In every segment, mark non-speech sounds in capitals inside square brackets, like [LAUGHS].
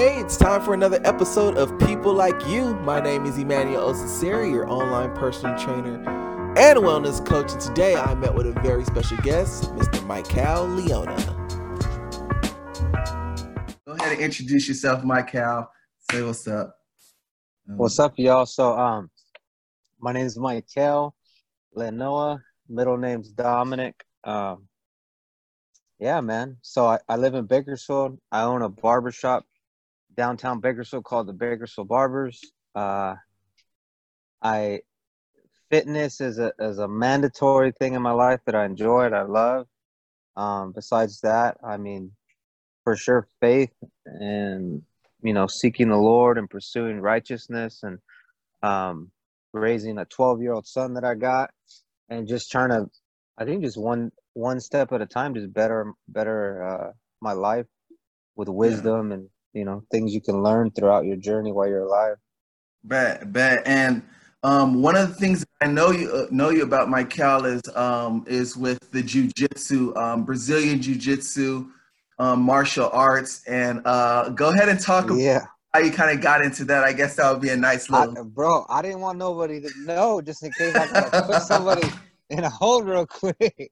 Hey, it's time for another episode of People Like You. My name is Emmanuel Osaseri, your online personal trainer and wellness coach. And today I met with a very special guest, Mr. Michael Leona. Go ahead and introduce yourself, Michael. Say what's up. What's up, y'all? So, um, my name is Michael Lenoa. Middle name's Dominic. Um, yeah, man. So I, I live in Bakersfield. I own a barbershop downtown Bakersfield called the Bakersfield Barbers. Uh, I fitness is a is a mandatory thing in my life that I enjoy and I love. Um, besides that, I mean, for sure, faith and you know seeking the Lord and pursuing righteousness and um, raising a 12 year old son that I got and just trying to, I think just one one step at a time, just better better uh, my life with wisdom yeah. and you know things you can learn throughout your journey while you're alive. Bet, bet, and um, one of the things I know you uh, know you about, Michael, is um, is with the jujitsu, um, Brazilian jiu-jitsu, um, martial arts, and uh, go ahead and talk yeah. about how you kind of got into that. I guess that would be a nice little. I, bro, I didn't want nobody to know, just in case I put somebody [LAUGHS] in a hole real quick.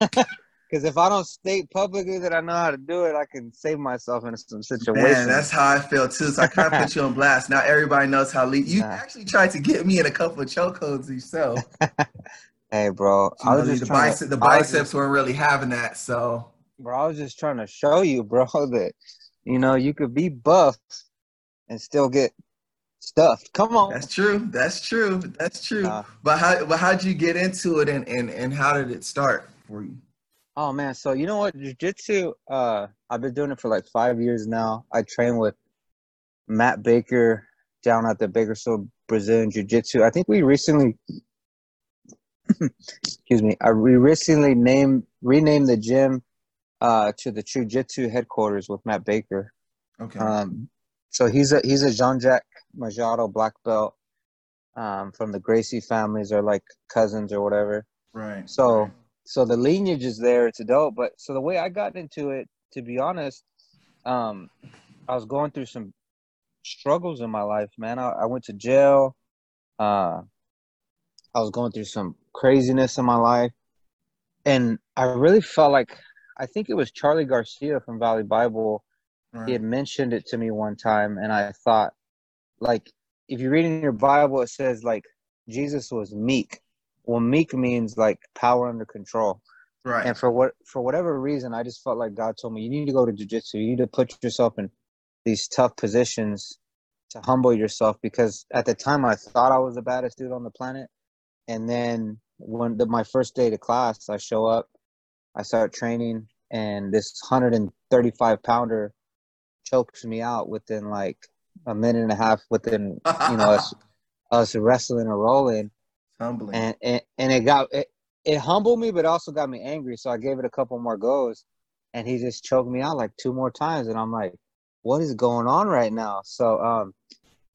[LAUGHS] Because if I don't state publicly that I know how to do it, I can save myself in some situations. Man, that's how I feel too. So I kind of put you on [LAUGHS] blast. Now everybody knows how le- you actually tried to get me in a couple of chokeholds yourself. [LAUGHS] hey, bro, I was just the, bicep, to, the biceps just, weren't really having that. So, bro, I was just trying to show you, bro, [LAUGHS] that you know you could be buff and still get stuffed. Come on. That's true. That's true. That's true. Uh, but how but how'd you get into it and, and, and how did it start for you? Oh man, so you know what, jiu-jitsu, uh, I've been doing it for like five years now. I train with Matt Baker down at the Bakersfield Brazilian Jiu-Jitsu. I think we recently, [COUGHS] excuse me, I we recently named renamed the gym uh, to the Jiu-Jitsu headquarters with Matt Baker. Okay. Um, so he's a he's a Jean-Jacques Machado black belt um, from the Gracie families, or like cousins or whatever. Right. So. Right so the lineage is there it's adult but so the way i got into it to be honest um i was going through some struggles in my life man. I, I went to jail uh i was going through some craziness in my life and i really felt like i think it was charlie garcia from valley bible. Right. he had mentioned it to me one time and i thought like if you read in your bible it says like jesus was meek well meek means like power under control. Right. And for what for whatever reason i just felt like god told me you need to go to jiu-jitsu. You need to put yourself in these tough positions to humble yourself. Because at the time i thought i was the baddest dude on the planet. And then when the, my first day to class i show up i start training and this 135 pounder chokes me out within like a minute and a half within you know us, [LAUGHS] us wrestling or rolling Humbling. And, and and it got it, it humbled me, but also got me angry. So I gave it a couple more goes, and he just choked me out like two more times, and I'm like, what is going on right now? So um,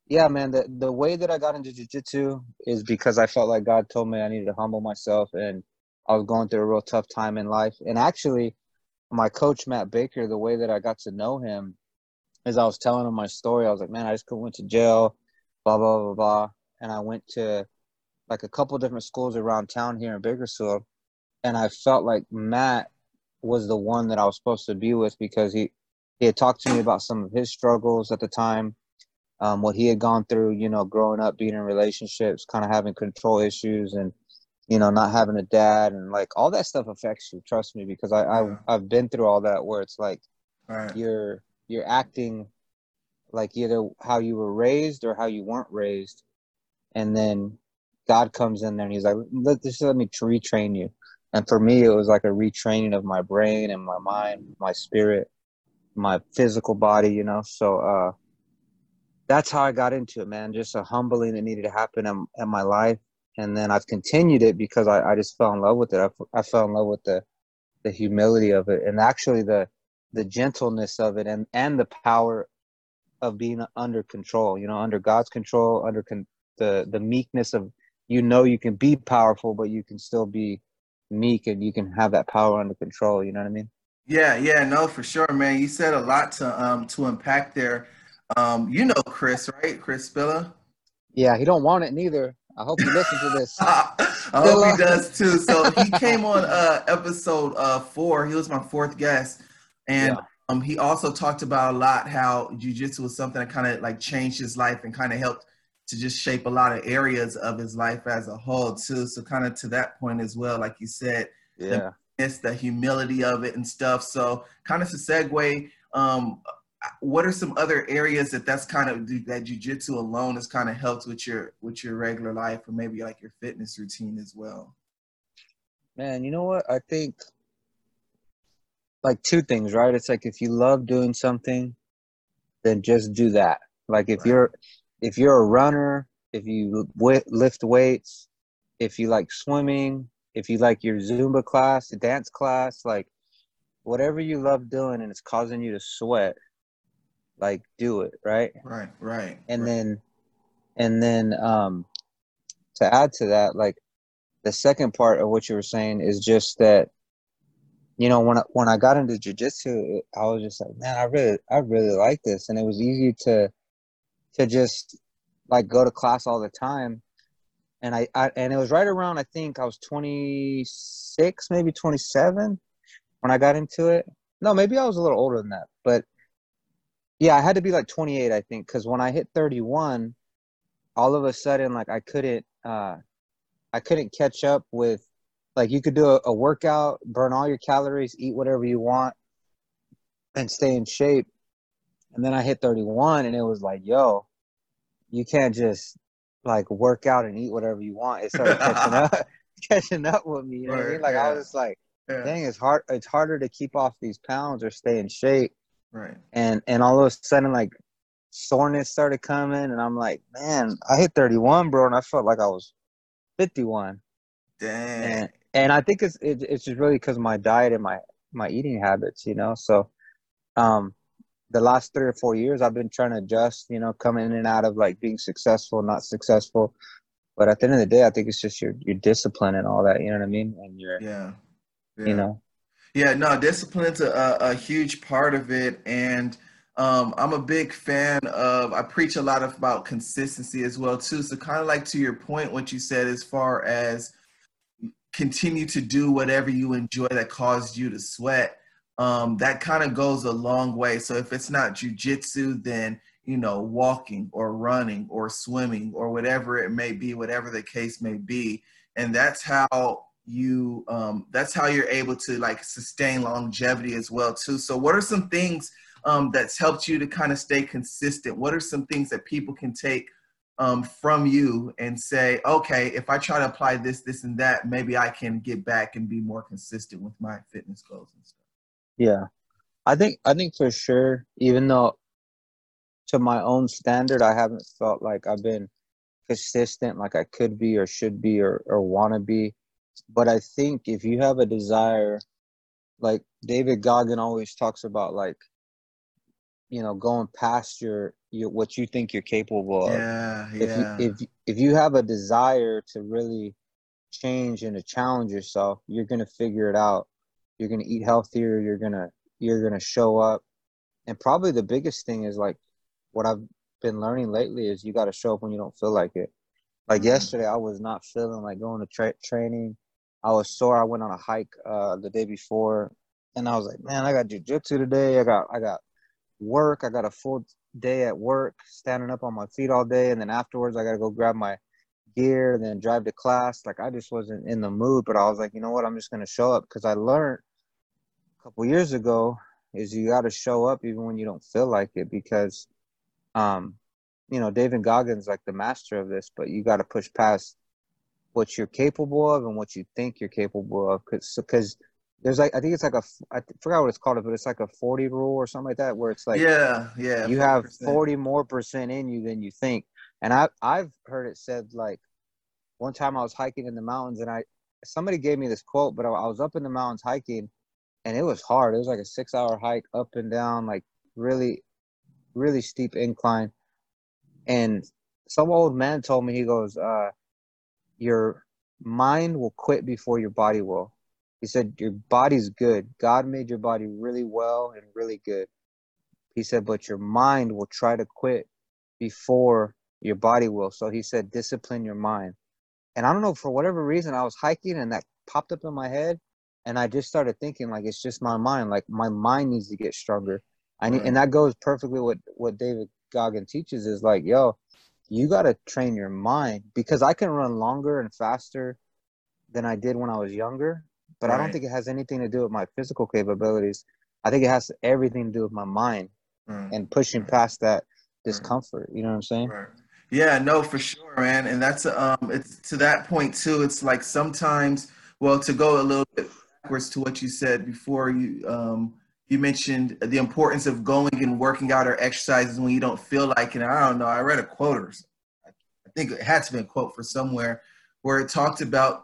yeah, man, the the way that I got into jujitsu is because I felt like God told me I needed to humble myself, and I was going through a real tough time in life. And actually, my coach Matt Baker, the way that I got to know him, is I was telling him my story. I was like, man, I just went to jail, blah blah blah blah, and I went to like a couple different schools around town here in Bakersfield, and I felt like Matt was the one that I was supposed to be with because he he had talked to me about some of his struggles at the time, um, what he had gone through, you know, growing up, being in relationships, kind of having control issues, and you know, not having a dad, and like all that stuff affects you. Trust me, because I, I I've been through all that where it's like right. you're you're acting like either how you were raised or how you weren't raised, and then God comes in there and he's like, let just let me retrain you. And for me, it was like a retraining of my brain and my mind, my spirit, my physical body, you know. So uh, that's how I got into it, man. Just a humbling that needed to happen in, in my life, and then I've continued it because I, I just fell in love with it. I, I fell in love with the the humility of it, and actually the the gentleness of it, and and the power of being under control. You know, under God's control, under con- the the meekness of you know you can be powerful, but you can still be meek and you can have that power under control. You know what I mean? Yeah, yeah, no, for sure, man. You said a lot to um to unpack there. Um, you know Chris, right? Chris Spiller. Yeah, he don't want it neither. I hope he listens to this. [LAUGHS] I hope he does too. So he [LAUGHS] came on uh episode uh four. He was my fourth guest, and yeah. um he also talked about a lot how jujitsu was something that kind of like changed his life and kind of helped to just shape a lot of areas of his life as a whole too. So kind of to that point as well, like you said, yeah, the, the humility of it and stuff. So kind of to segue, um, what are some other areas that that's kind of that jujitsu alone has kind of helped with your with your regular life or maybe like your fitness routine as well? Man, you know what? I think like two things, right? It's like if you love doing something, then just do that. Like if right. you're if you're a runner, if you lift weights, if you like swimming, if you like your Zumba class, dance class, like whatever you love doing and it's causing you to sweat, like do it, right? Right, right. And right. then and then um to add to that, like the second part of what you were saying is just that you know when I, when I got into jiu-jitsu I was just like man I really I really like this and it was easy to to just like go to class all the time. And I, I and it was right around I think I was 26 maybe 27 when I got into it. No maybe I was a little older than that but yeah I had to be like 28 I think because when I hit 31 all of a sudden like I couldn't uh I couldn't catch up with like you could do a, a workout burn all your calories eat whatever you want and stay in shape and then I hit 31 and it was like, yo, you can't just like work out and eat whatever you want. It started catching up [LAUGHS] [LAUGHS] catching up with me. You know what I mean? Like yeah. I was like, yeah. dang, it's hard it's harder to keep off these pounds or stay in shape. Right. And and all of a sudden like soreness started coming and I'm like, man, I hit 31, bro, and I felt like I was 51. Dang. And, and I think it's it, it's just really because my diet and my my eating habits, you know. So, um, the last three or four years i've been trying to adjust you know coming in and out of like being successful not successful. But at the end of the day i think it's just your your discipline and all that you know what i mean? And your yeah, yeah. you know? Yeah no discipline's a, a huge part of it. And um, i'm a big fan of i preach a lot of, about consistency as well too. So kind of like to your point what you said as far as continue to do whatever you enjoy that caused you to sweat um, that kind of goes a long way. So if it's not jujitsu, then you know, walking or running or swimming or whatever it may be, whatever the case may be, and that's how you um, that's how you're able to like sustain longevity as well too. So what are some things um, that's helped you to kind of stay consistent? What are some things that people can take um, from you and say, okay, if I try to apply this, this, and that, maybe I can get back and be more consistent with my fitness goals and stuff. Yeah. I think I think for sure, even though to my own standard I haven't felt like I've been consistent like I could be or should be or, or wanna be. But I think if you have a desire, like David Goggin always talks about like, you know, going past your your what you think you're capable of. Yeah, if yeah. You, if if you have a desire to really change and to challenge yourself, you're gonna figure it out you're going to eat healthier you're going to you're going to show up. And probably the biggest thing is like what i've been learning lately is you got to show up when you don't feel like it. Like mm-hmm. yesterday i was not feeling like going to tra- training. I was sore. I went on a hike uh, the day before and i was like man i got jiu-jitsu today. I got i got work. I got a full day at work standing up on my feet all day. And then afterwards i got to go grab my gear and then drive to class. Like i just wasn't in the mood but i was like you know what? I'm just going to show up. Because i learned couple years ago is you got to show up even when you don't feel like it because um you know David Goggins like the master of this but you got to push past what you're capable of and what you think you're capable of cuz cuz there's like I think it's like a I forgot what it's called but it's like a 40 rule or something like that where it's like yeah yeah you 40%. have 40 more percent in you than you think and I I've heard it said like one time I was hiking in the mountains and I somebody gave me this quote but I, I was up in the mountains hiking and it was hard. It was like a six hour hike up and down, like really, really steep incline. And some old man told me, he goes, uh, your mind will quit before your body will. He said your body's good. God made your body really well and really good. He said, but your mind will try to quit before your body will. So he said, discipline your mind. And I don't know, for whatever reason, I was hiking and that popped up in my head. And I just started thinking, like, it's just my mind. Like, my mind needs to get stronger. I need, and that goes perfectly what, what David Goggin teaches is like, yo, you got to train your mind because I can run longer and faster than I did when I was younger. But right. I don't think it has anything to do with my physical capabilities. I think it has everything to do with my mind mm. and pushing past that discomfort. You know what I'm saying? Right. Yeah, no, for sure, man. And that's um, it's to that point too. It's like sometimes, well, to go a little bit backwards to what you said before, you um, you mentioned the importance of going and working out or exercises when you don't feel like it. I don't know. I read a quote or I think it had to be a quote for somewhere where it talked about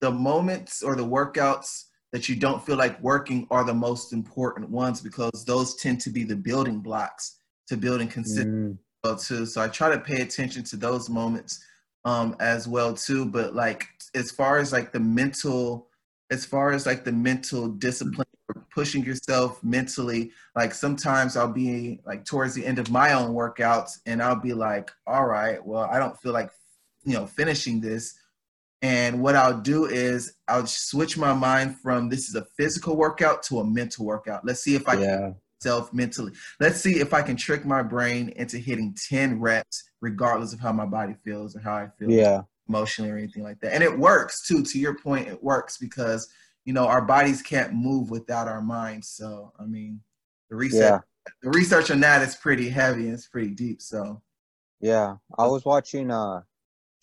the moments or the workouts that you don't feel like working are the most important ones because those tend to be the building blocks to building consistent mm. too. So I try to pay attention to those moments um, as well too. But like as far as like the mental, as far as like the mental discipline, or pushing yourself mentally, like sometimes I'll be like towards the end of my own workouts and I'll be like, all right, well I don't feel like you know finishing this and what I'll do is I'll switch my mind from this is a physical workout to a mental workout. Let's see if I yeah. can self mentally. Let's see if I can trick my brain into hitting 10 reps, regardless of how my body feels or how I feel yeah. Emotionally or anything like that. And it works too. To your point, it works because you know our bodies can't move without our minds. So I mean, the research yeah. the research on that is pretty heavy and it's pretty deep. So yeah, I was watching uh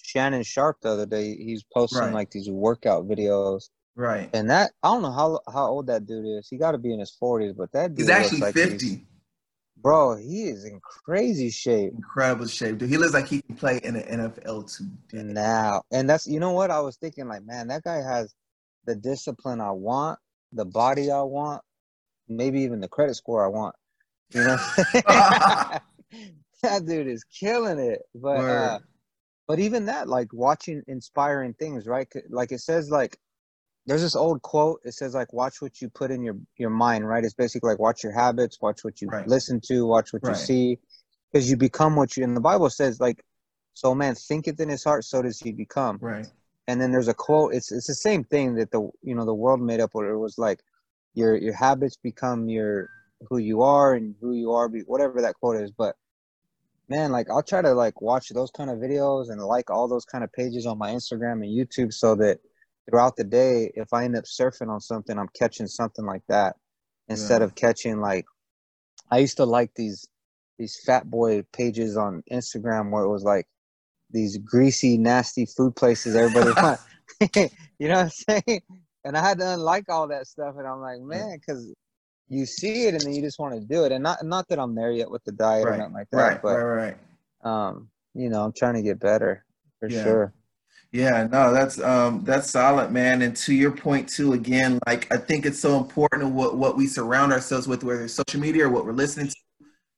Shannon Sharpe the other day. He's posting right. like these workout videos. Right. And that I don't know how how old that dude is. He got to be in his forties, but that dude he's actually like fifty. He's, bro, he is in crazy shape. Incredible shape, dude. He looks like he can play in the NFL too. Now, and that's you know what I was thinking. Like, man, that guy has the discipline I want, the body I want, maybe even the credit score I want. You know, [LAUGHS] [LAUGHS] that dude is killing it. But uh, but even that like watching inspiring things right like it says like there's this old quote it says like watch what you put in your your mind right it's basically like watch your habits watch what you right. listen to watch what right. you see because you become what you and the bible says like so man thinketh in his heart so does he become right and then there's a quote it's it's the same thing that the you know the world made up where it was like your your habits become your who you are and who you are be whatever that quote is but man, like I'll try to like watch those kind of videos and like all those kind of pages on my Instagram and YouTube so that throughout the day, if I end up surfing on something, I'm catching something like that instead yeah. of catching like I used to like these these fat boy pages on Instagram where it was like these greasy, nasty food places everybody [LAUGHS] went. [LAUGHS] you know what I'm saying? And I had to unlike all that stuff, and I'm like, man, because you see it and then you just want to do it. And not not that I'm there yet with the diet right. or nothing like that, right, but right, right. um, you know, I'm trying to get better for yeah. sure. Yeah, no, that's um that's solid, man. And to your point too, again, like I think it's so important what what we surround ourselves with, whether it's social media or what we're listening to,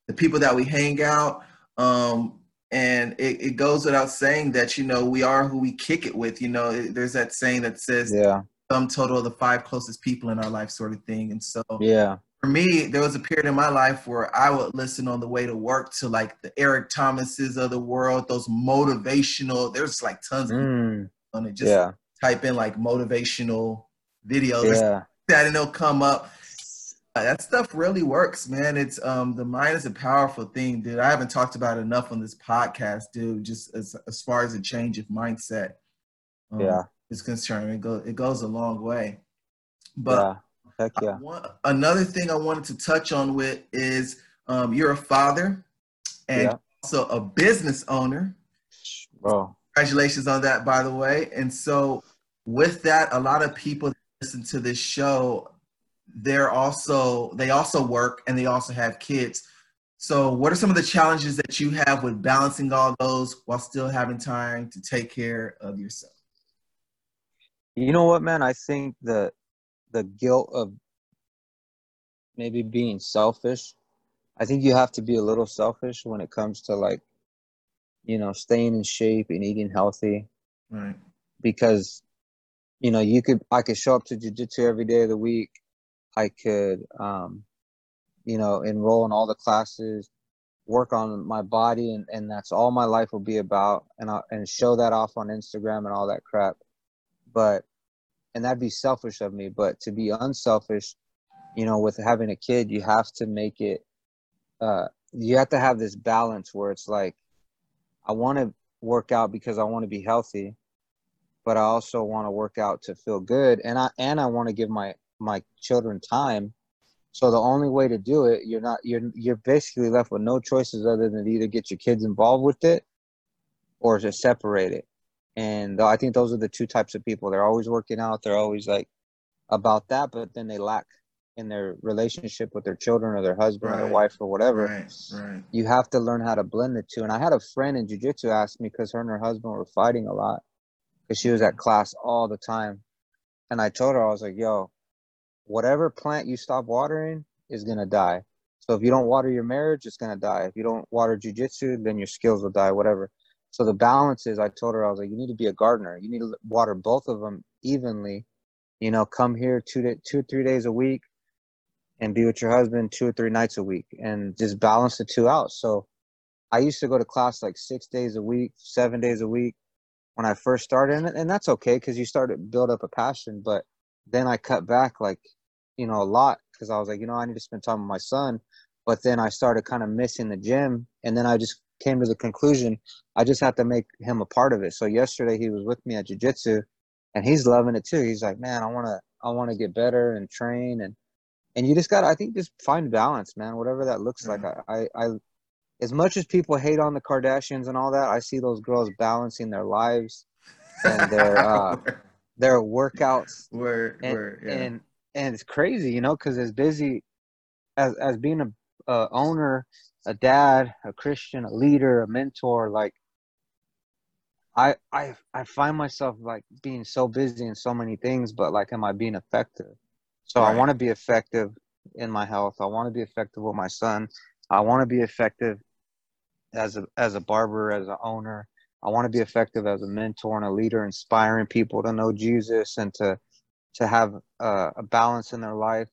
the people that we hang out. Um, and it, it goes without saying that you know we are who we kick it with. You know, there's that saying that says, "Yeah, sum total of the five closest people in our life sort of thing and so yeah for me there was a period in my life where i would listen on the way to work to like the eric thomases of the world those motivational there's like tons of mm. on it just yeah. type in like motivational videos yeah. that and they'll come up that stuff really works man it's um the mind is a powerful thing dude i haven't talked about enough on this podcast dude just as as far as a change of mindset um, yeah is concerned. It goes it goes a long way. But yeah. Heck yeah. Want, another thing I wanted to touch on with is um, you're a father and yeah. also a business owner. Bro. Congratulations on that, by the way. And so, with that, a lot of people listen to this show. They're also they also work and they also have kids. So, what are some of the challenges that you have with balancing all those while still having time to take care of yourself? You know what, man? I think the the guilt of maybe being selfish. I think you have to be a little selfish when it comes to like, you know, staying in shape and eating healthy. Right. Because you know, you could I could show up to jujitsu every day of the week. I could, um, you know, enroll in all the classes, work on my body, and, and that's all my life will be about, and I, and show that off on Instagram and all that crap. But and that'd be selfish of me. But to be unselfish, you know, with having a kid, you have to make it. Uh, you have to have this balance where it's like, I want to work out because I want to be healthy, but I also want to work out to feel good, and I and I want to give my my children time. So the only way to do it, you're not you're you're basically left with no choices other than to either get your kids involved with it, or to separate it and I think those are the two types of people. They're always working out. They're always like about that, but then they lack in their relationship with their children or their husband right. or their wife or whatever. Right, right. You have to learn how to blend the two. And I had a friend in jujitsu ask me because her and her husband were fighting a lot because she was at class all the time. And I told her, I was like, yo, whatever plant you stop watering is going to die. So if you don't water your marriage, it's going to die. If you don't water jujitsu, then your skills will die, whatever. So the balance is, I told her, I was like, you need to be a gardener. You need to water both of them evenly. You know, come here two to two or three days a week, and be with your husband two or three nights a week, and just balance the two out. So I used to go to class like six days a week, seven days a week when I first started, and, and that's okay because you start to build up a passion. But then I cut back like, you know, a lot because I was like, you know, I need to spend time with my son. But then I started kind of missing the gym, and then I just came to the conclusion I just have to make him a part of it. So yesterday he was with me at jiu-jitsu and he's loving it too. He's like, "Man, I want to I want to get better and train and and you just got to I think just find balance, man, whatever that looks mm-hmm. like. I, I I as much as people hate on the Kardashians and all that, I see those girls balancing their lives and their [LAUGHS] uh their workouts where and, yeah. and and it's crazy, you know, cuz as busy as as being a uh, owner a dad, a Christian, a leader, a mentor, like I I I find myself like being so busy in so many things, but like am I being effective? So right. I want to be effective in my health. I want to be effective with my son. I want to be effective as a as a barber, as an owner. I want to be effective as a mentor and a leader, inspiring people to know Jesus and to to have uh, a balance in their life.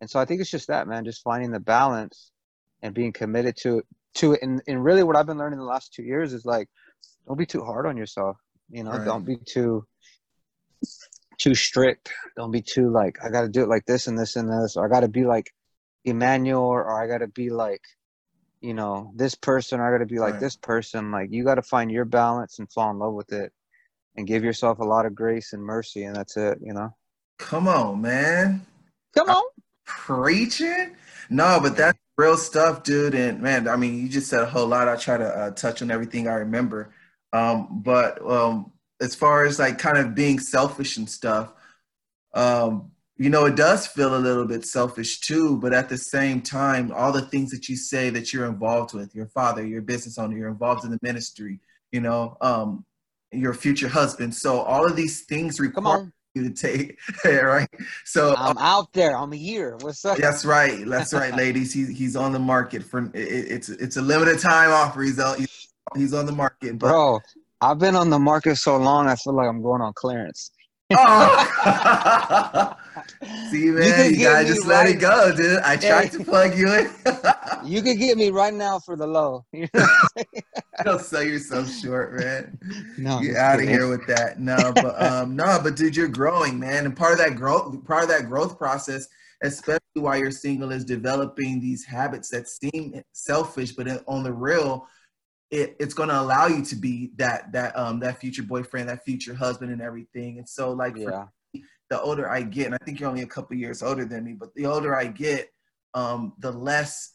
And so I think it's just that, man, just finding the balance and being committed to to it. And, and really what I've been learning the last two years is like don't be too hard on yourself. You know, right. don't be too too strict. Don't be too like I gotta do it like this and this and this, or I gotta be like Emmanuel or, or I gotta be like, you know, this person, or I gotta be like right. this person. Like you gotta find your balance and fall in love with it and give yourself a lot of grace and mercy and that's it, you know. Come on, man. Come on. Preaching? No, but that's real stuff, dude. And man, I mean, you just said a whole lot. I try to uh, touch on everything I remember. Um, but um, as far as like kind of being selfish and stuff, um, you know, it does feel a little bit selfish too. But at the same time, all the things that you say that you're involved with, your father, your business owner, you're involved in the ministry, you know, um, your future husband. So all of these things require you to take. [LAUGHS] right. So I'm uh, out there. I'm here. What's up? That's right. That's right, [LAUGHS] ladies. He's he's on the market for it, it's it's a limited time offer. He's out. He's on the market, but, bro. I've been on the market so long. I feel like I'm going on clearance. oh. [LAUGHS] [LAUGHS] See, man, you, you gotta just right. let it go, dude. I tried hey. to [LAUGHS] plug you in. you can get me right now for the low. [LAUGHS] You know Don't sell yourself short, man. No, get out of here with that. No, but um, no, but dude, you're growing, man, and part of that growth, part of that growth process, especially while you're single, is developing these habits that seem selfish, but on the real, it, it's going to allow you to be that that um that future boyfriend, that future husband, and everything. And so, like, yeah. me, the older I get, and I think you're only a couple years older than me, but the older I get, um, the less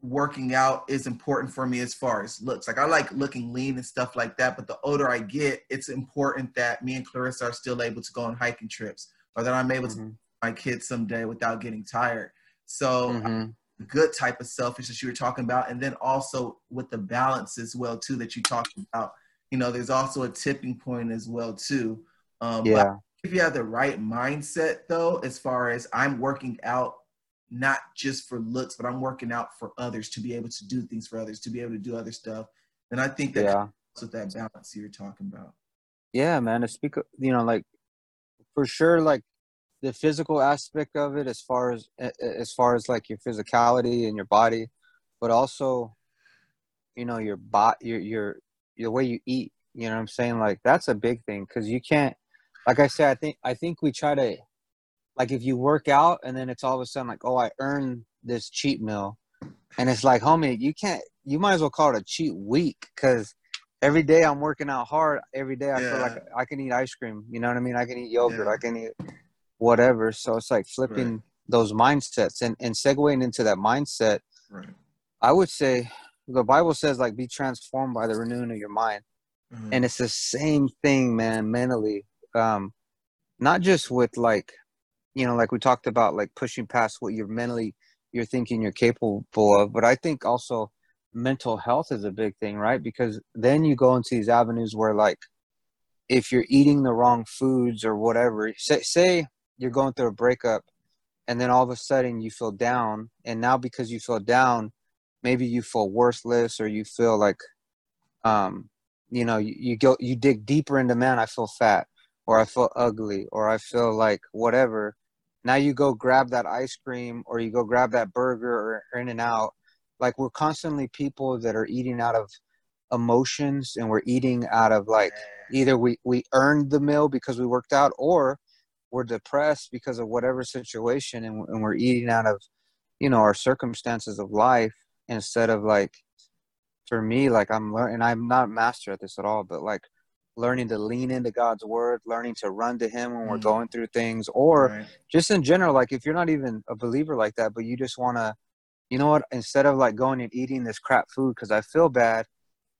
working out is important for me as far as looks. Like I like looking lean and stuff like that, but the older I get, it's important that me and Clarissa are still able to go on hiking trips or that I'm able mm-hmm. to my kids someday without getting tired. So mm-hmm good type of selfishness you were talking about, and then also with the balance as well too that you talked about. You know, there's also a tipping point as well too. Um, yeah. If you have the right mindset though, as far as I'm working out not just for looks, but I'm working out for others to be able to do things for others, to be able to do other stuff. And I think that yeah. with that balance you're talking about. Yeah, man. To speak, you know, like for sure like the physical aspect of it as far as as far as like your physicality and your body but also you know your bot your your the way you eat you know what i'm saying like that's a big thing because you can't like i said i think i think we try to like if you work out and then it's all of a sudden like oh i earned this cheat meal and it's like homie you can't you might as well call it a cheat week because every day i'm working out hard every day i yeah. feel like i can eat ice cream you know what i mean i can eat yogurt yeah. i can eat whatever so it's like flipping right. those mindsets and and segueing into that mindset right. i would say the bible says like be transformed by the renewing of your mind mm-hmm. and it's the same thing man mentally um not just with like you know like we talked about like pushing past what you're mentally you're thinking you're capable of but i think also mental health is a big thing right? Because then you go into these avenues where like if you're eating the wrong foods or whatever say, say you're going through a breakup and then all of a sudden you feel down and now because you feel down maybe you feel worthless or you feel like um you know you, you go you dig deeper into man i feel fat or i feel ugly or i feel like whatever now you go grab that ice cream or you go grab that burger or in and out. Like we're constantly people that are eating out of emotions and we're eating out of like either we we earned the meal because we worked out or we're depressed because of whatever situation and, and we're eating out of you know our circumstances of life instead of like for me like i'm learning i'm not master at this at all but like learning to lean into god's word learning to run to him when we're mm. going through things or right. just in general like if you're not even a believer like that but you just want to you know what instead of like going and eating this crap food because i feel bad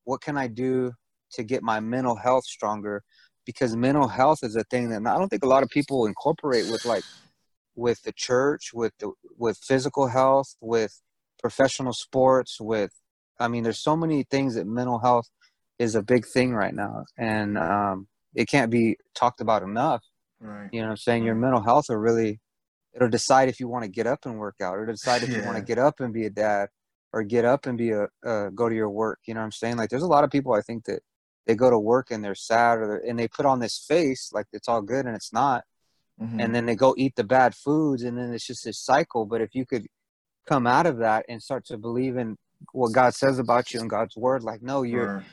what can i do to get my mental health stronger because mental health is a thing that I don't think a lot of people incorporate with like with the church, with the with physical health, with professional sports, with I mean, there's so many things that mental health is a big thing right now, and um, it can't be talked about enough. Right. You know, what I'm saying your mental health will really it'll decide if you want to get up and work out, or decide if yeah. you want to get up and be a dad, or get up and be a uh, go to your work. You know what I'm saying? Like, there's a lot of people I think that they go to work and they're sad or they're, and they put on this face like it's all good and it's not mm-hmm. and then they go eat the bad foods and then it's just this cycle but if you could come out of that and start to believe in what god says about you and god's word like no you're sure.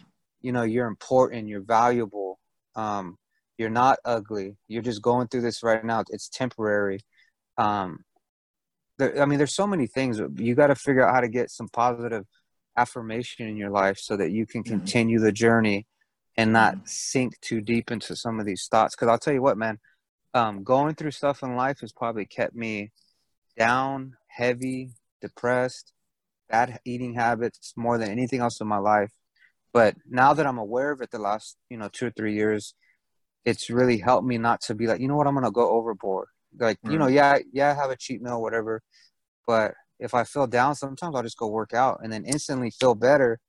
You know you're important you're valuable um you're not ugly you're just going through this right now it's temporary um there, i mean there's so many things you got to figure out how to get some positive affirmation in your life so that you can mm-hmm. continue mm-hmm. the journey and not mm. sink too deep into some of these thoughts. Because I'll tell you what, man, um, going through stuff in life has probably kept me down, heavy, depressed, bad eating habits more than anything else in my life. But now that I'm aware of it, the last you know two or three years, it's really helped me not to be like, you know what, I'm gonna go overboard. Like, you know, mm. yeah, yeah, I have a cheat meal, whatever. But if I feel down, sometimes I'll just go work out and then instantly feel better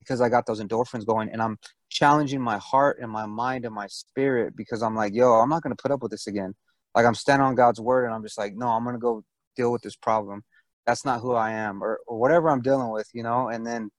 because I got those endorphins going and I'm challenging my heart and my mind and my spirit because I'm like, yo, I'm not going to put up with this again. Like I'm standing on God's word and I'm just like, no, I'm going to go deal with this problem. That's not who I am or, or whatever I'm dealing with, you know? And then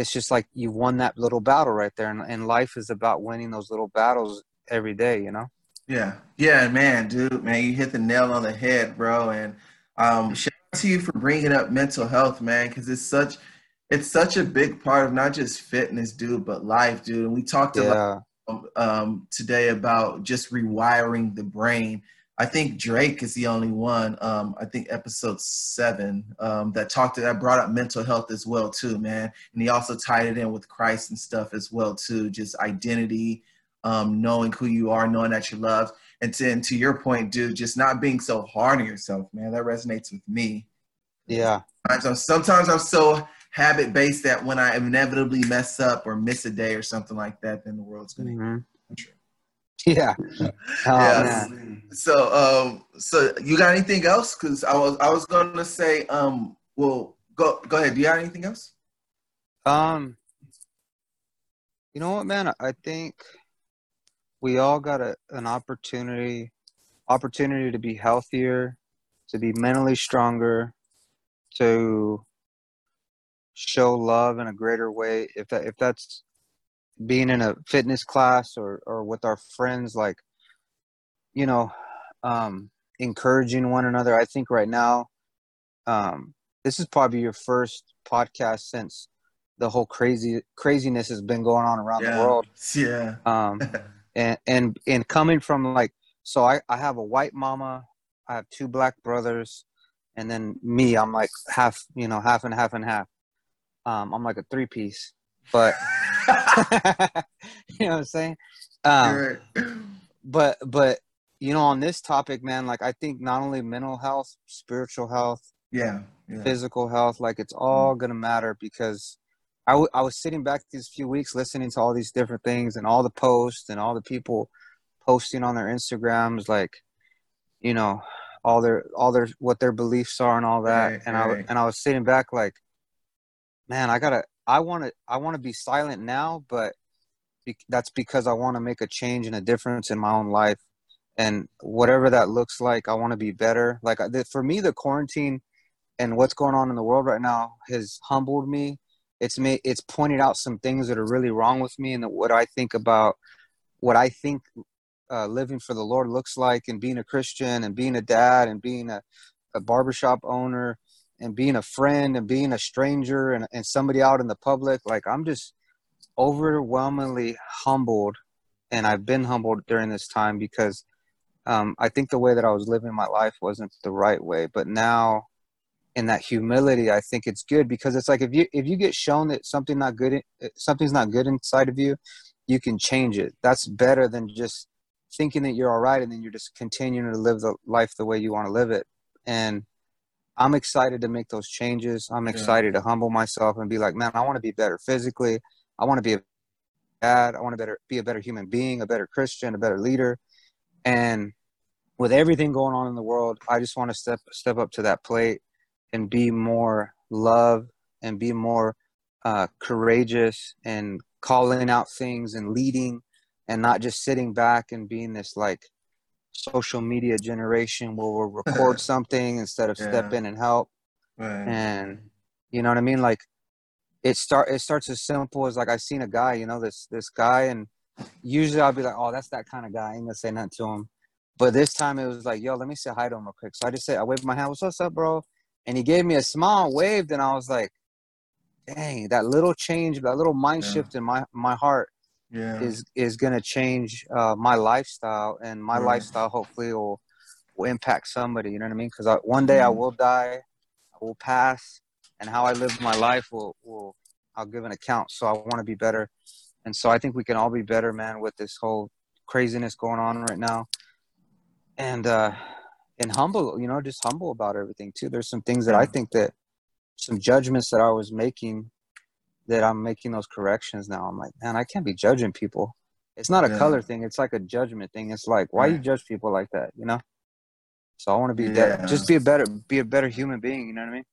it's just like you won that little battle right there. And, and life is about winning those little battles every day, you know? Yeah. Yeah, man, dude, man, you hit the nail on the head, bro. And um, shout out to you for bringing up mental health, man, because it's such – it's such a big part of not just fitness, dude, but life, dude. And we talked yeah. about um, um, today about just rewiring the brain. I think Drake is the only one. Um, I think episode seven um, that talked to that brought up mental health as well too, man. And he also tied it in with Christ and stuff as well too. Just identity, um, knowing who you are, knowing that you're loved, and to, and to your point, dude, just not being so hard on yourself, man. That resonates with me. Yeah. Sometimes I'm, sometimes I'm so habit based that when I inevitably mess up or miss a day or something like that, then the world's to. Mm-hmm. [LAUGHS] Yeah. Oh, yeah. So, um, so you got anything else? Because I was, I was going to say, um, well, go, go ahead. Do you have anything else? Um, you know what, man? I think we all got a, an opportunity, opportunity to be healthier, to be mentally stronger, to show love in a greater way if that if that's being in a fitness class or or with our friends like you know, um, encouraging one another. I think right now, um, this is probably your first podcast since the whole crazy craziness has been going on around yeah. the world. [LAUGHS] Yeah. Um, [LAUGHS] and and and coming from like, so I I have a white mama, I have two black brothers, and then me. I'm like half, you know, half and half and half. Um, I'm like a three piece, but [LAUGHS] [LAUGHS] you know what I'm saying. Um, Right. but but you know on this topic man like i think not only mental health spiritual health Yeah. Yeah. physical health like it's all gonna matter because I, w- I was sitting back these few weeks listening to all these different things and all the posts and all the people posting on their instagrams like you know all their all their what their beliefs are and all that Right, and i and i was sitting back like man i gotta i want to i want to be silent now but be, that's because i want to make a change and a difference in my own life. And whatever that looks like i want to be better. Like the, for me the quarantine and what's going on in the world right now has humbled me. It's made it's pointed out some things that are really wrong with me and what i think about what i think uh, living for the lord looks like and being a christian and being a dad and being a, a barbershop owner and being a friend and being a stranger and, and somebody out in the public like i'm just overwhelmingly humbled and i've been humbled during this time because um, i think the way that i was living my life wasn't the right way. But now in that humility i think it's good because it's like if you if you get shown that something not good something's not good inside of you you can change it. That's better than just thinking that you're all right and then you're just continuing to live the life the way you want to live it. And i'm excited to make those changes. I'm Yeah. excited to humble myself and be like man i want to be better physically. I want to be a dad i want to better be a better human being a better christian a better leader. And with everything going on in the world i just want to step step up to that plate and be more love and be more uh, courageous and calling out things and leading and not just sitting back and being this like social media generation where we'll [LAUGHS] record something instead of step in and help Right. and you know what I mean? Like it start it starts as simple as like I seen a guy, you know, this this guy, and usually I'll be like, oh, that's that kind of guy. I ain't gonna say nothing to him. But this time it was like, yo, let me say hi to him real quick. So I just said, I waved my hand, what's up, what's up, bro? And he gave me a smile, waved, and I was like, dang, that little change, that little mind Yeah. shift in my my heart Yeah. is is gonna change uh, my lifestyle, and my Right. lifestyle hopefully will will impact somebody. You know what I mean? Because one day I Mhm. will die, I will pass, and how I live my life will will I'll give an account. So I want to be better, and so I think we can all be better, man, with this whole craziness going on right now, and uh, and humble, you know, just humble about everything too. There's some things that I think that some judgments that I was making that I'm making those corrections now. I'm like, man, I can't be judging people. It's not a Yeah. color thing. It's like a judgment thing. It's like, why you judge people like that? You know? So I want to be Yeah. better. Just be a better, be a better human being. You know what I mean?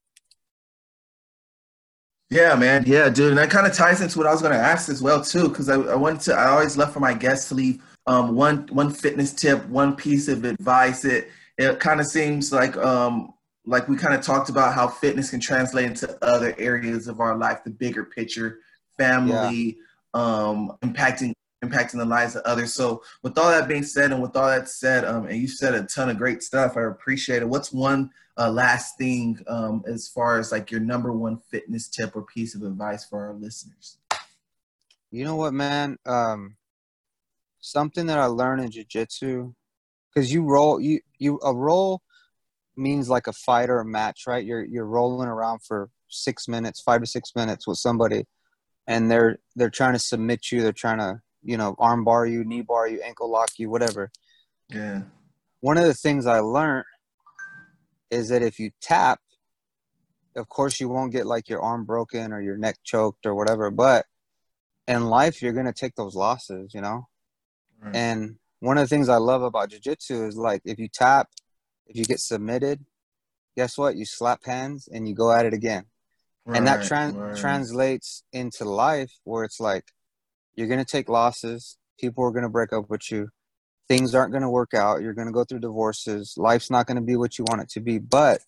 Yeah, man. Yeah, dude. And that kind of ties into what I was going to ask as well, too, because I, I wanted to. I always love for my guests to leave um, one one fitness tip, one piece of advice. It it kind of seems like um, like we kind of talked about how fitness can translate into other areas of our life, the bigger picture, family, um, impacting impacting the lives of others. So, with all that being said, and with all that said, um, and you said a ton of great stuff. I appreciate it. What's one uh, last thing um, as far as like your number one fitness tip or piece of advice for our listeners? You know what, man? Um, something that I learned in jujitsu, because you roll, you you a roll means like a fight or a match, right? You're you're rolling around for six minutes, five to six minutes with somebody, and they're they're trying to submit you. They're trying to you know arm bar you, knee bar you, ankle lock you, whatever. Yeah. One of the things I learned is that if you tap, of course you won't get like your arm broken or your neck choked or whatever, but in life you're gonna take those losses, you know. Right. And one of the things I love about jujitsu is like if you tap, if you get submitted, guess what? You slap hands and you go at it again. and that Right, tran- right. translates into life where it's like you're going to take losses. People are going to break up with you. Things aren't going to work out. You're going to go through divorces. Life's not going to be what you want it to be. But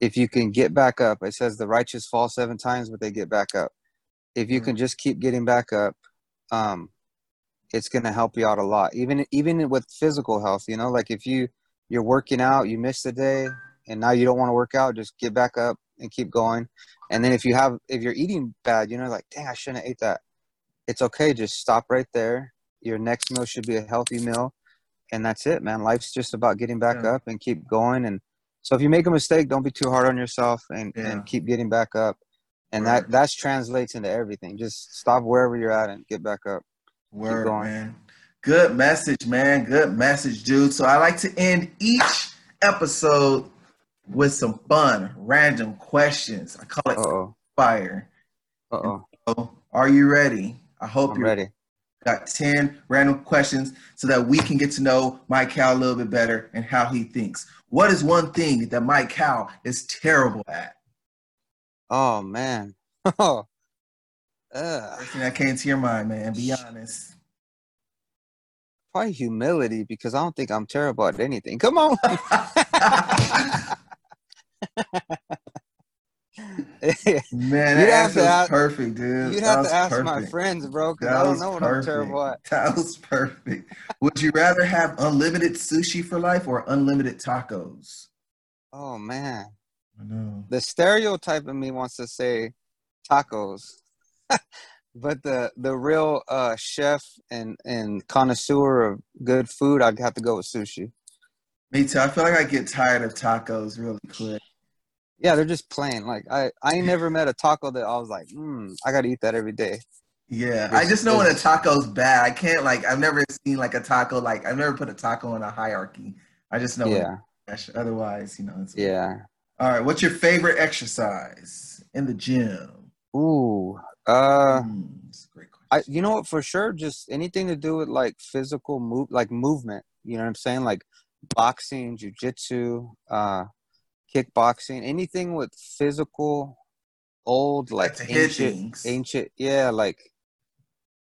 if you can get back up, it says the righteous fall seven times, but they get back up. If you can Mhm. just keep getting back up, um, it's gonna help you out a lot. Even even with physical health, you know, like if you you're working out, you missed a day, and now you don't want to work out, just get back up and keep going. And then if you have if you're eating bad, you know, like dang, I shouldn't have ate that. It's okay, just stop right there. Your next meal should be a healthy meal, and that's it, man. Life's just about getting back Yeah. up and keep going. And so if you make a mistake, don't be too hard on yourself and Yeah. and keep getting back up. And Right. that that's translates into everything. Just stop wherever you're at and get back up. Word, going. man. Good message, man. Good message, dude. So I like to end each episode with some fun, random questions. I call it Uh oh. fire. Uh oh. So, are you ready? I hope I'm you're ready. got 10 random questions so that we can get to know Mike Cal a little bit better and how he thinks. What is one thing that Mike Cal is terrible at? Oh man. [LAUGHS] Oh. Uh, First thing that came to your mind, man. Be honest. Probably humility because I don't think I'm terrible at anything. Come on. [LAUGHS] Man, You'd that have to was ask- perfect, dude. You'd That have to ask my friends, bro, because I don't know what I'm terrible at. That was perfect. Would you rather have unlimited sushi for life or unlimited tacos? Oh man. I know. The stereotype of me wants to say tacos. [LAUGHS] but the the real uh chef and and connoisseur of good food, I'd have to go with sushi. Me too. I feel like I get tired of tacos really quick. Yeah, they're just plain. Like I, I ain't never met a taco that I was like, mm, I gotta eat that every day. Yeah, I just know when a taco's bad. I can't like. I've never seen like a taco like. I've never put a taco in a hierarchy. I just know. Yeah, it's. Otherwise, you know. It's, yeah. All right. What's your favorite exercise in the gym? Ooh. Uh Hmm, that's a great question. I you know what for sure, just anything to do with like physical move like movement. You know what I'm saying? Like boxing, jujitsu, uh kickboxing, anything with physical old like ancient things. ancient yeah, like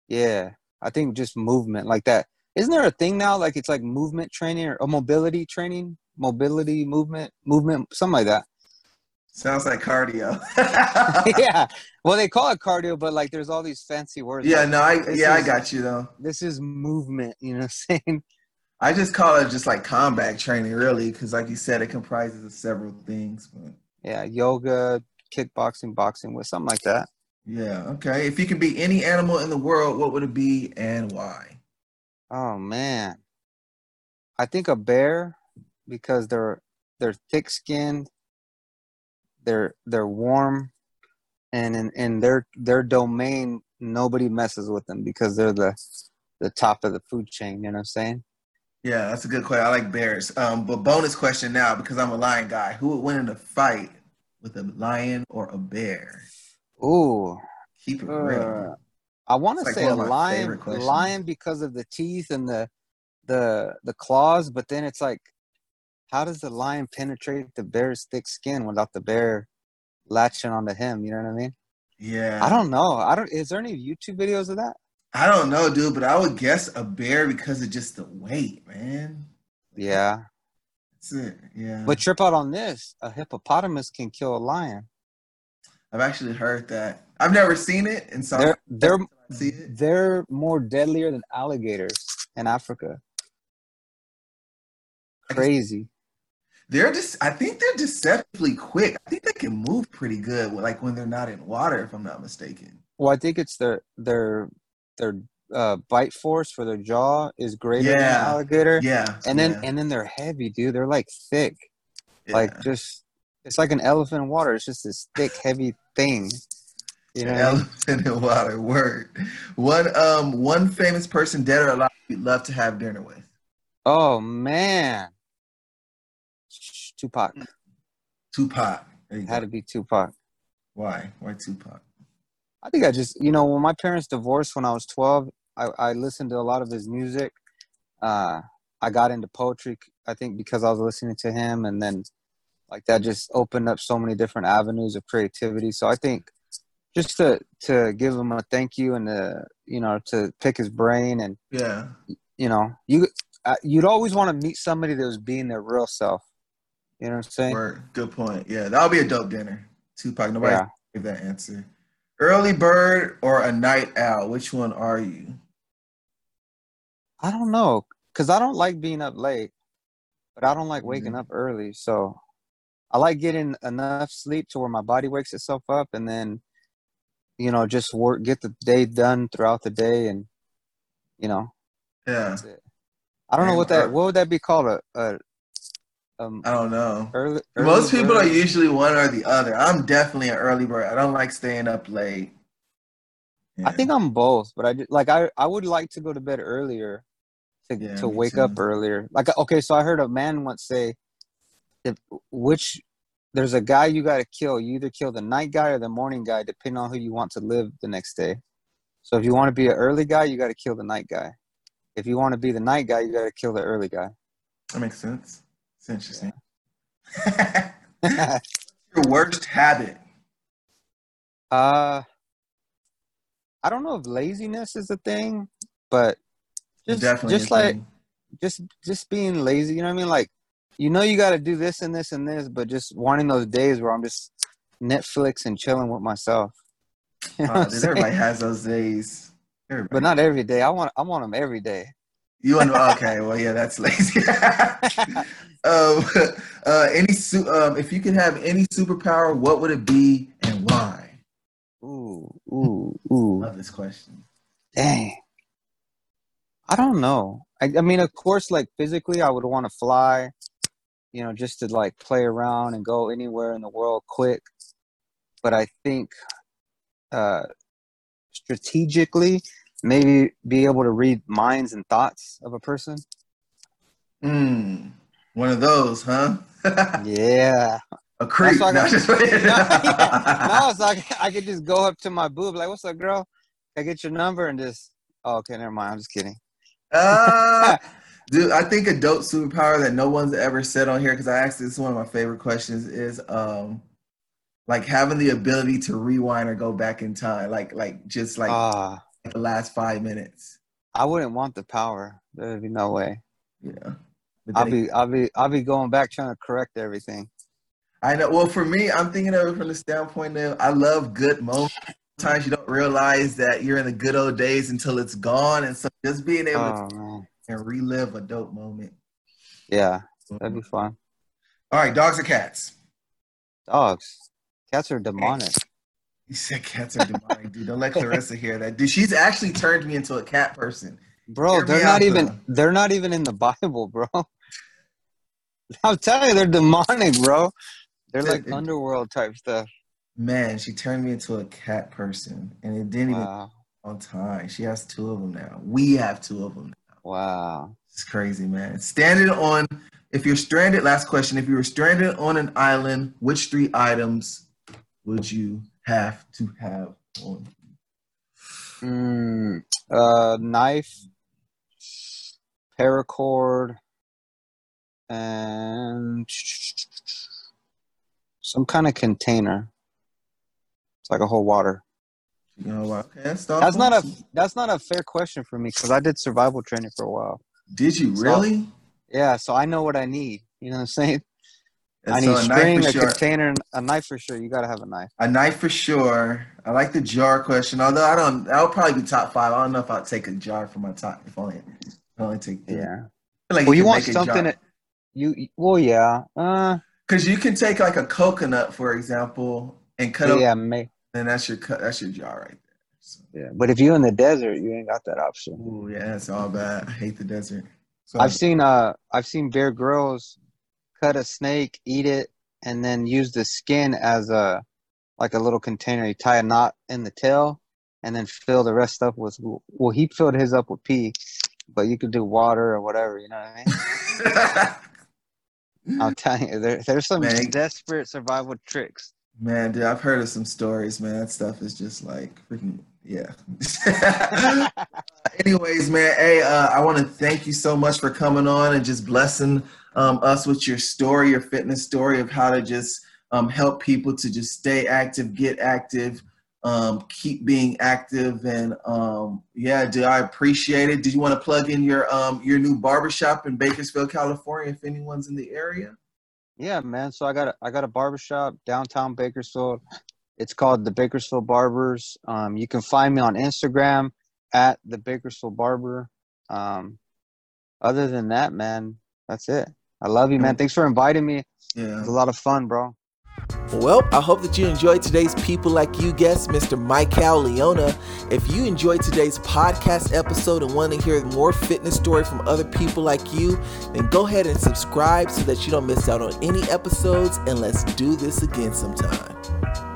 yeah. I think just movement like that. Isn't there a thing now like it's like movement training or, or mobility training? Mobility movement movement something like that. Sounds like cardio. [LAUGHS] yeah. [LAUGHS] Well they call it cardio, but like there's all these fancy words. Yeah, like, no, I yeah, I got you though. this is movement, you know what I'm saying? I just call it just like combat training, really, because like you said, it comprises of several things. But Yeah, yoga, kickboxing, boxing, with something like that. yeah, okay. If you could be any animal in the world, what would it be and why? Oh man, I think a bear because they're they're thick skinned, they're they're warm, and in, in their their domain, nobody messes with them because they're the the top of the food chain. You know what I'm saying? Yeah, that's a good question. I like bears. Um, but bonus question now because I'm a lion guy. Who would win in a fight with a lion or a bear? Ooh, Keep it uh, real. I want to like say a lion, lion because of the teeth and the the the claws, but then it's like, how does the lion penetrate the bear's thick skin without the bear latching onto him? You know what I mean? Yeah. I don't know. I don't. Is there any YouTube videos of that? I don't know, dude, but I would guess a bear because of just the weight, man. Yeah, That's it. Yeah. but trip out on this: a hippopotamus can kill a lion. I've actually heard that. I've never seen it, and so They're they're see it. they're more deadlier than alligators in Africa. Crazy. They're just. I think they're deceptively quick. I think they can move pretty good, like when they're not in water, if I'm not mistaken. Well, I think it's their their their uh, bite force for their jaw is greater than an alligator, Yeah. and then yeah, and then they're heavy, dude. They're like thick, yeah. like just it's like an elephant in water. It's just this thick, heavy thing. You know, what I mean? elephant in water. Word. One um one famous person, dead or alive, you'd love to have dinner with. Oh man, Tupac Tupac. Had go. to be Tupac. Why? Why Tupac? I think I just, you know, when my parents divorced when I was 12, I, I listened to a lot of his music. Uh, I got into poetry, I think, because I was listening to him. And then, like, that just opened up so many different avenues of creativity. So I think just to, to give him a thank you and, to, you know, to pick his brain and, Yeah. you know, you, uh, you'd always want to meet somebody that was being their real self. You know what I'm saying? Word. Good point. Yeah, that'll be a dope dinner. Tupac. Nobody Yeah. gave that answer. Early bird or a night owl? Which one are you? I don't know, cause I don't like being up late, but I don't like waking Mhm. up early. So I like getting enough sleep to where my body wakes itself up, and then you know just work, get the day done throughout the day, and you know Yeah. that's it. I don't know what that what would that be called a, a um I don't know. early, Most early people are usually one or the other. I'm definitely an early bird. I don't like staying up late. I think I'm both, but I like I I would like to go to bed earlier to Yeah, to wake too. up earlier. Like okay, so I heard a man once say if which there's a guy you got to kill. You either kill the night guy or the morning guy, depending on who you want to live the next day. So if you want to be an early guy, you got to kill the night guy. If you want to be the night guy, you got to kill the early guy. that makes sense. It's interesting. [LAUGHS] Your worst habit. uh, I don't know if laziness is a thing, but just Definitely. just like thing. just just being lazy. You know what I mean? Like, you know, you got to do this and this and this, but just wanting those days where I'm just Netflix and chilling with myself. [LAUGHS] You know what I'm dude, saying? everybody has those days. Everybody. but not every day. I want I want them every day. You want okay? Well, yeah, that's lazy. [LAUGHS] um, [LAUGHS] uh, any su- um, if you could have any superpower, what would it be and why? Ooh, ooh, ooh. Love this question. Dang. I don't know. I, I mean, of course, like physically, I would want to fly, you know, just to like play around and go anywhere in the world quick. But I think uh, strategically, maybe be able to read minds and thoughts of a person. Mm, one of those, huh? [LAUGHS] Yeah. A creep. I got- just- [LAUGHS] no, yeah. [LAUGHS] no, so I, I could just go up to my boob, like, what's up, girl? Can I get your number? And just, oh, okay, never mind. I'm just kidding. Ah, dude, I think a dope superpower that no one's ever said on here because I asked this is one of my favorite questions is um like having the ability to rewind or go back in time, like like just like Ah, the last five minutes. I wouldn't want the power. There'd be no way. Yeah. I'll be I'll be I'll be going back trying to correct everything. I know. Well, for me, I'm thinking of it from the standpoint of I love good moments. Sometimes you don't realize that you're in the good old days until it's gone, and so just being able Oh to man. and relive a dope moment. Yeah, that'd be fun. All right, dogs or cats? Dogs. Cats are demonic. You said cats are demonic, dude. Don't let Clarissa hear that, dude. She's actually turned me into a cat person. Bro, Hear they're not out, even though. they're not even in the Bible, bro. [LAUGHS] I'm telling you, they're demonic, bro. They're like it- underworld type stuff. Man, she turned me into a cat person, and it didn't even Wow. on time. She has two of them now. We have two of them. Now. Wow. It's crazy, man. Standing on, if you're stranded, last question. If you were stranded on an island, which three items would you have to have on? Mm, uh, knife, paracord, and some kind of container. It's like a whole water. You know what? Okay, that's, That's not a that's not a fair question for me because I did survival training for a while. Did you So- really? Yeah, so I know what I need. You know what I'm saying? And I so need a knife for a sure. container, a knife for sure. You gotta have a knife. A knife for sure. I like the jar question, although I don't. Would probably be top five. I don't know if I'd take a jar for my top. If only, if only take. three. Yeah. Like Well, you can want something that you well, yeah. Uh, Because you can take like a coconut, for example, and cut yeah, may, and that's your cut. That's your jar right there. So, yeah. But if you're in the desert, you ain't got that option. Oh yeah, it's all bad. I hate the desert. So I've seen uh I've seen Bear Grylls cut a snake, eat it, and then use the skin as a like a little container. You tie a knot in the tail, and then fill the rest up with well, he filled his up with pee, but you could do water or whatever. You know what I mean? [LAUGHS] I'm telling you, there, there's some Man. desperate survival tricks. Man, dude, I've heard of some stories, man. That stuff is just like freaking yeah. [LAUGHS] [LAUGHS] Anyways, man, hey, uh, I want to thank you so much for coming on and just blessing um, us with your story, your fitness story of how to just um, help people to just stay active, get active, um, keep being active, and um, yeah, dude, I appreciate it. Did you want to plug in your um, your new barbershop in Bakersfield, California, if anyone's in the area? Yeah, man. So I got a, I got a barbershop downtown Bakersfield. It's called the Bakersfield Barbers. Um, you can find me on Instagram at the Bakersfield Barber. Other than that, man, that's it. I love you, man. Thanks for inviting me. Yeah. It was a lot of fun, bro. Well, I hope that you enjoyed today's People Like You guest, Mr. Michael Leona. If you enjoyed today's podcast episode and want to hear more fitness story from other people like you, then go ahead and subscribe so that you don't miss out on any episodes and let's do this again sometime.